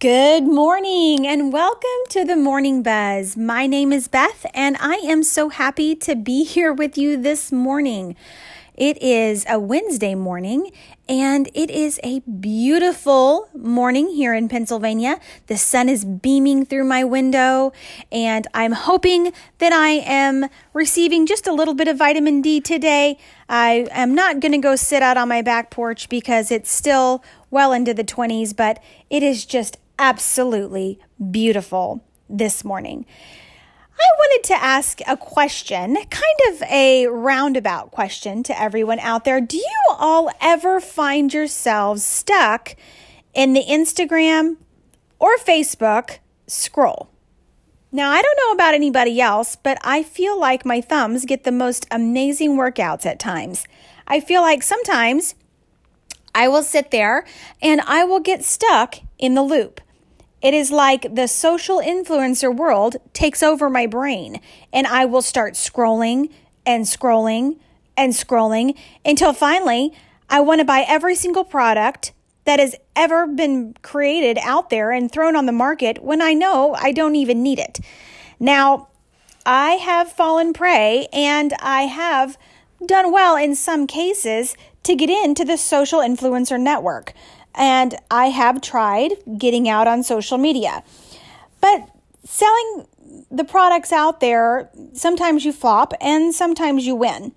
Good morning and welcome to the Morning Buzz. My name is Beth and I am so happy to be here with you this morning. It is a Wednesday morning and it is a beautiful morning here in Pennsylvania. The sun is beaming through my window and I'm hoping that I am receiving just a little bit of vitamin D today. I am not going to go sit out on my back porch because it's still well into the 20s, but it is just absolutely beautiful this morning. I wanted to ask a question, kind of a roundabout question to everyone out there. Do you all ever find yourselves stuck in the Instagram or Facebook scroll? Now, I don't know about anybody else, but I feel like my thumbs get the most amazing workouts at times. I feel like sometimes I will sit there and I will get stuck in the loop. It is like the social influencer world takes over my brain, and I will start scrolling and scrolling and scrolling until finally I want to buy every single product that has ever been created out there and thrown on the market when I know I don't even need it. Now, I have fallen prey and I have done well in some cases to get into the social influencer network. And I have tried getting out on social media. But selling the products out there, sometimes you flop and sometimes you win.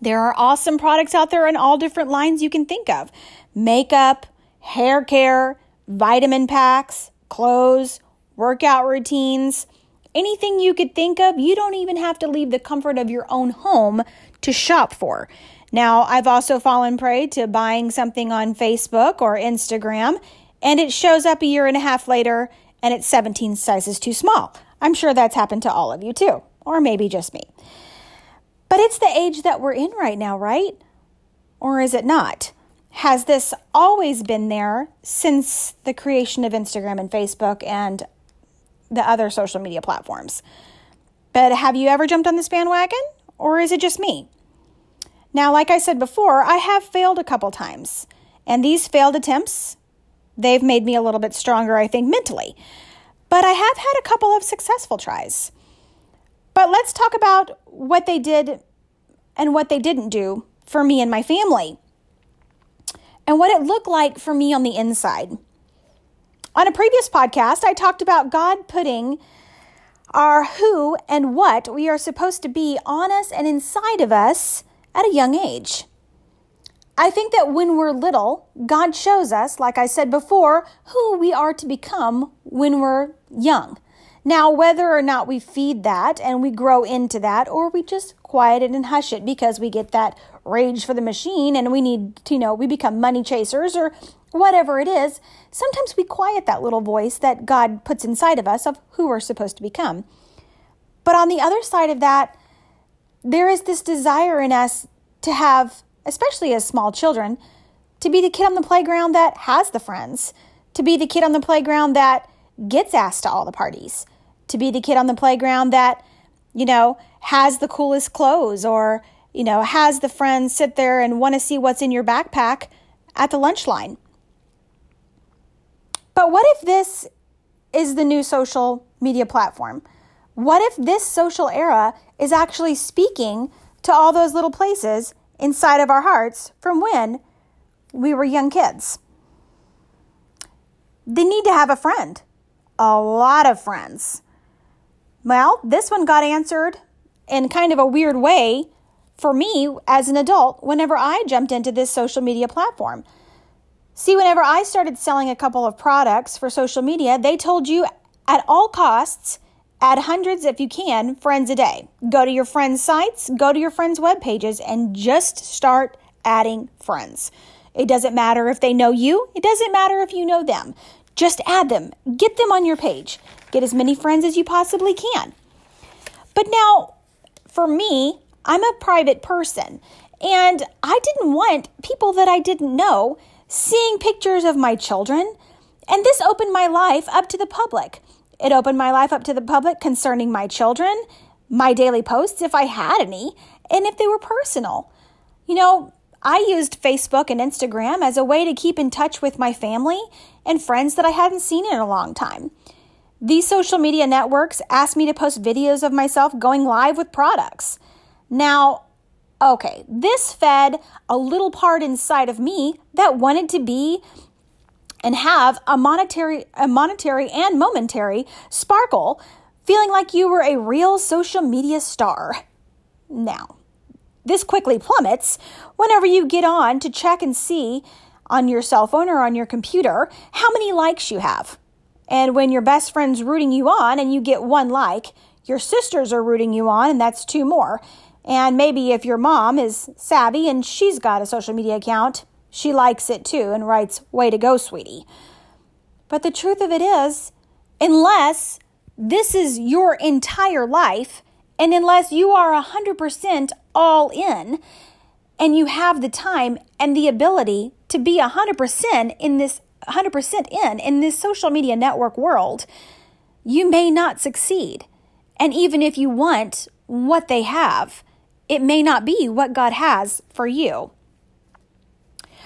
There are awesome products out there in all different lines you can think of makeup, hair care, vitamin packs, clothes, workout routines, anything you could think of. You don't even have to leave the comfort of your own home to shop for. Now, I've also fallen prey to buying something on Facebook or Instagram, and it shows up a year and a half later and it's 17 sizes too small. I'm sure that's happened to all of you too, or maybe just me. But it's the age that we're in right now, right? Or is it not? Has this always been there since the creation of Instagram and Facebook and the other social media platforms? But have you ever jumped on this bandwagon? Or is it just me? Now, like I said before, I have failed a couple times. And these failed attempts, they've made me a little bit stronger, I think, mentally. But I have had a couple of successful tries. But let's talk about what they did and what they didn't do for me and my family, and what it looked like for me on the inside. On a previous podcast, I talked about God putting our who and what we are supposed to be on us and inside of us at a young age. I think that when we're little, God shows us, like I said before, who we are to become when we're young. Now, whether or not we feed that and we grow into that, or we just quiet it and hush it because we get that rage for the machine and we need to, you know, we become money chasers or whatever it is, sometimes we quiet that little voice that God puts inside of us of who we're supposed to become. But on the other side of that, there is this desire in us to have, especially as small children, to be the kid on the playground that has the friends, to be the kid on the playground that gets asked to all the parties, to be the kid on the playground that, you know, has the coolest clothes or, you know, has the friends sit there and want to see what's in your backpack at the lunch line. But what if this is the new social media platform? What if this social era is actually speaking to all those little places inside of our hearts from when we were young kids? They need to have a friend, a lot of friends. Well, this one got answered in kind of a weird way for me as an adult whenever I jumped into this social media platform. See, whenever I started selling a couple of products for social media, they told you at all costs Add hundreds, if you can, friends a day. Go to your friends' sites, go to your friends' web pages, and just start adding friends. It doesn't matter if they know you, it doesn't matter if you know them. Just add them, get them on your page, get as many friends as you possibly can. But now, for me, I'm a private person, and I didn't want people that I didn't know seeing pictures of my children, and this opened my life up to the public. It opened my life up to the public concerning my children, my daily posts, if I had any, and if they were personal. You know, I used Facebook and Instagram as a way to keep in touch with my family and friends that I hadn't seen in a long time. These social media networks asked me to post videos of myself going live with products. Now, okay, this fed a little part inside of me that wanted to be and have a monetary a monetary and momentary sparkle, feeling like you were a real social media star. Now, this quickly plummets whenever you get on to check and see on your cell phone or on your computer how many likes you have. And when your best friend's rooting you on and you get one like, your sisters are rooting you on and that's two more. And maybe if your mom is savvy and she's got a social media account, she likes it too and writes, Way to go, sweetie. But the truth of it is, unless this is your entire life, and unless you are 100% all in, and you have the time and the ability to be 100% in this 100% in in this social media network world, you may not succeed. And even if you want what they have, it may not be what God has for you.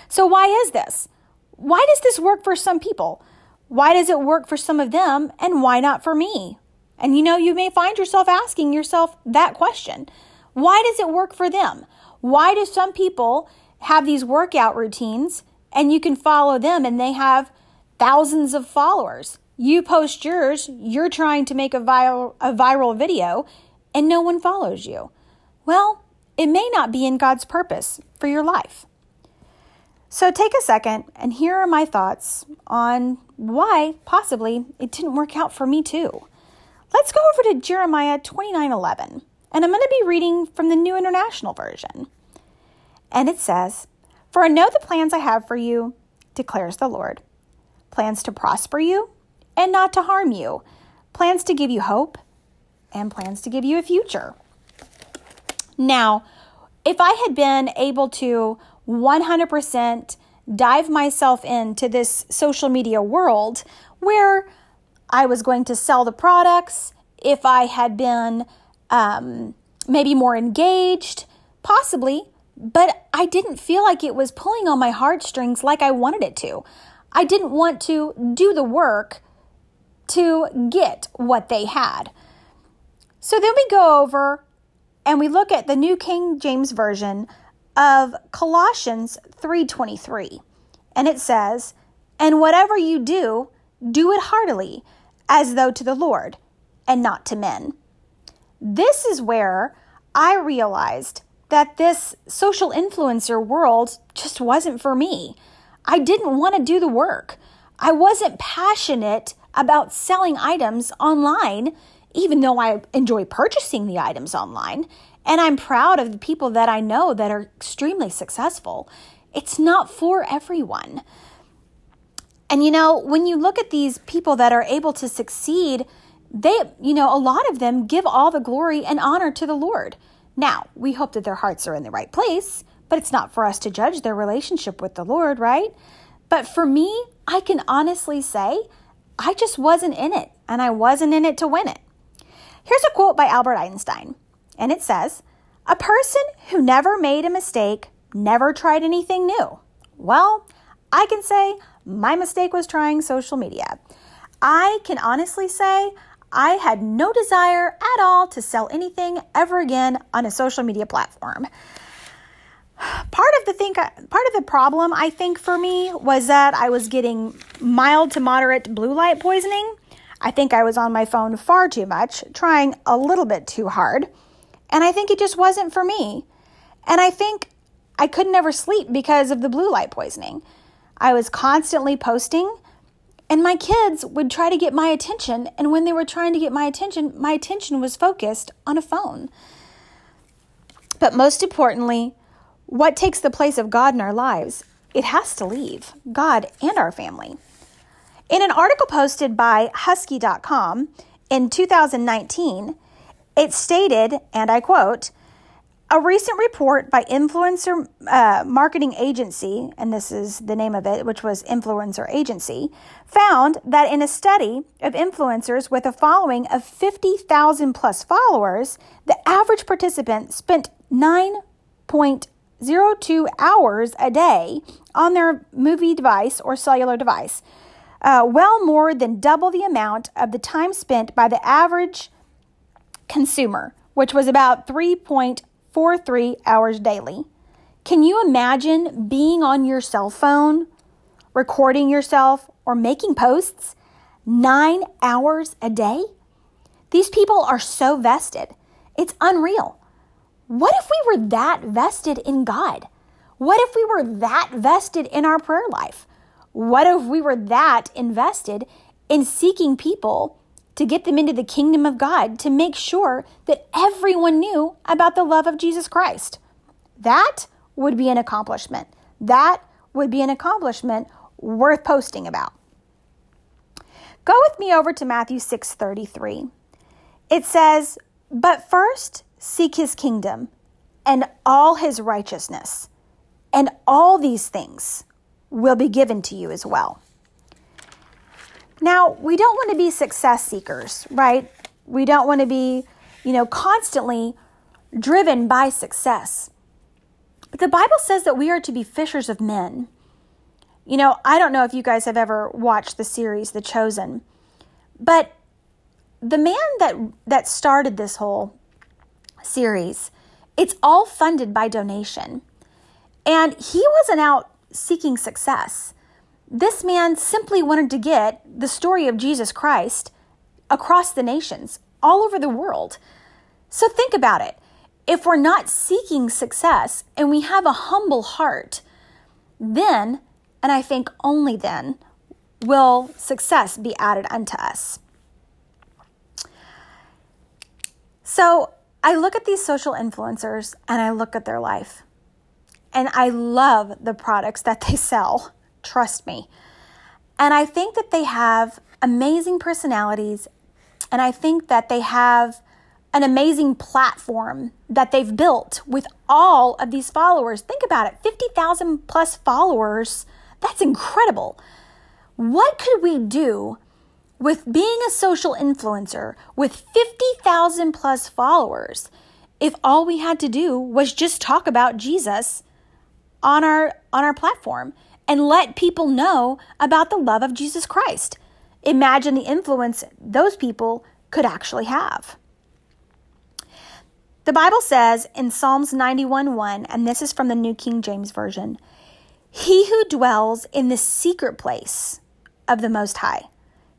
So, why is this? Why does this work for some people? Why does it work for some of them and why not for me? And you know, you may find yourself asking yourself that question. Why does it work for them? Why do some people have these workout routines and you can follow them and they have thousands of followers? You post yours, you're trying to make a viral, a viral video, and no one follows you. Well, it may not be in God's purpose for your life. So take a second, and here are my thoughts on why possibly it didn't work out for me too. Let's go over to Jeremiah 29:11, and I'm going to be reading from the New International Version. And it says, "For I know the plans I have for you," declares the Lord. "Plans to prosper you and not to harm you, plans to give you hope and plans to give you a future." Now, if I had been able to 100% dive myself into this social media world where I was going to sell the products, if I had been um, maybe more engaged, possibly, but I didn't feel like it was pulling on my heartstrings like I wanted it to. I didn't want to do the work to get what they had. So then we go over and we look at the New King James Version of Colossians 3:23. And it says, "And whatever you do, do it heartily, as though to the Lord, and not to men." This is where I realized that this social influencer world just wasn't for me. I didn't want to do the work. I wasn't passionate about selling items online, even though I enjoy purchasing the items online. And I'm proud of the people that I know that are extremely successful. It's not for everyone. And you know, when you look at these people that are able to succeed, they, you know, a lot of them give all the glory and honor to the Lord. Now, we hope that their hearts are in the right place, but it's not for us to judge their relationship with the Lord, right? But for me, I can honestly say, I just wasn't in it, and I wasn't in it to win it. Here's a quote by Albert Einstein and it says, A person who never made a mistake never tried anything new. Well, I can say my mistake was trying social media. I can honestly say I had no desire at all to sell anything ever again on a social media platform. Part of the think part of the problem I think for me was that I was getting mild to moderate blue light poisoning. I think I was on my phone far too much, trying a little bit too hard. And I think it just wasn't for me. And I think I could never sleep because of the blue light poisoning. I was constantly posting, and my kids would try to get my attention. And when they were trying to get my attention, my attention was focused on a phone. But most importantly, what takes the place of God in our lives? It has to leave God and our family. In an article posted by Husky.com in 2019, it stated, and I quote, a recent report by Influencer uh, Marketing Agency, and this is the name of it, which was Influencer Agency, found that in a study of influencers with a following of 50,000 plus followers, the average participant spent 9.02 hours a day on their movie device or cellular device, uh, well more than double the amount of the time spent by the average consumer, which was about 3.43 hours daily. Can you imagine being on your cell phone, recording yourself, or making posts nine hours a day? These people are so vested. It's unreal. What if we were that vested in God? What if we were that vested in our prayer life? What if we were that invested in seeking people to get them into the kingdom of God to make sure that everyone knew about the love of Jesus Christ? That would be an accomplishment. That would be an accomplishment worth posting about. Go with me over to Matthew 6:33. It says, "But first seek his kingdom and all his righteousness, and all these things will be given to you as well." Now, we don't want to be success seekers, right? We don't want to be, you know, constantly driven by success. But the Bible says that we are to be fishers of men. You know, I don't know if you guys have ever watched the series The Chosen, but the man that that started this whole series, it's all funded by donation. And he wasn't out seeking success. This man simply wanted to get the story of Jesus Christ across the nations, all over the world. So think about it. If we're not seeking success and we have a humble heart, then and I think only then will success be added unto us. So I look at these social influencers and I look at their life. And I love the products that they sell. Trust me. And I think that they have amazing personalities. And I think that they have an amazing platform that they've built with all of these followers. Think about it 50,000 plus followers that's incredible. What could we do with being a social influencer with 50,000 plus followers if all we had to do was just talk about Jesus on our on our platform and let people know about the love of Jesus Christ? Imagine the influence those people could actually have. The Bible says in Psalms 91 1, and this is from the New King James Version he who dwells in the secret place of the Most High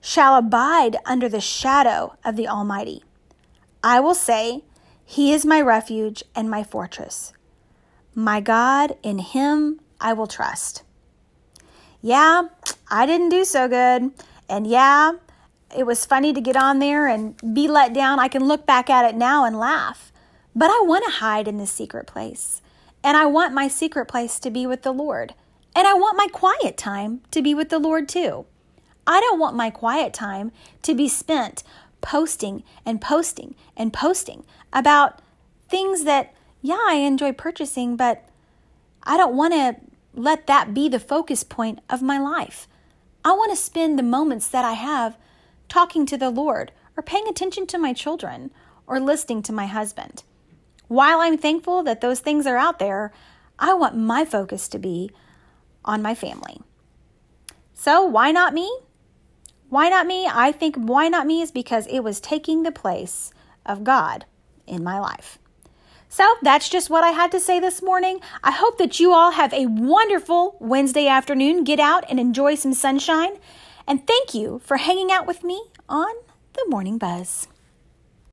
shall abide under the shadow of the Almighty. I will say, He is my refuge and my fortress. My God, in Him I will trust. Yeah, I didn't do so good. And yeah, it was funny to get on there and be let down. I can look back at it now and laugh. But I want to hide in the secret place. And I want my secret place to be with the Lord. And I want my quiet time to be with the Lord too. I don't want my quiet time to be spent posting and posting and posting about things that, yeah, I enjoy purchasing, but I don't want to let that be the focus point of my life. I want to spend the moments that I have talking to the Lord or paying attention to my children or listening to my husband. While I'm thankful that those things are out there, I want my focus to be on my family. So, why not me? Why not me? I think why not me is because it was taking the place of God in my life. So that's just what I had to say this morning. I hope that you all have a wonderful Wednesday afternoon. Get out and enjoy some sunshine. And thank you for hanging out with me on the Morning Buzz.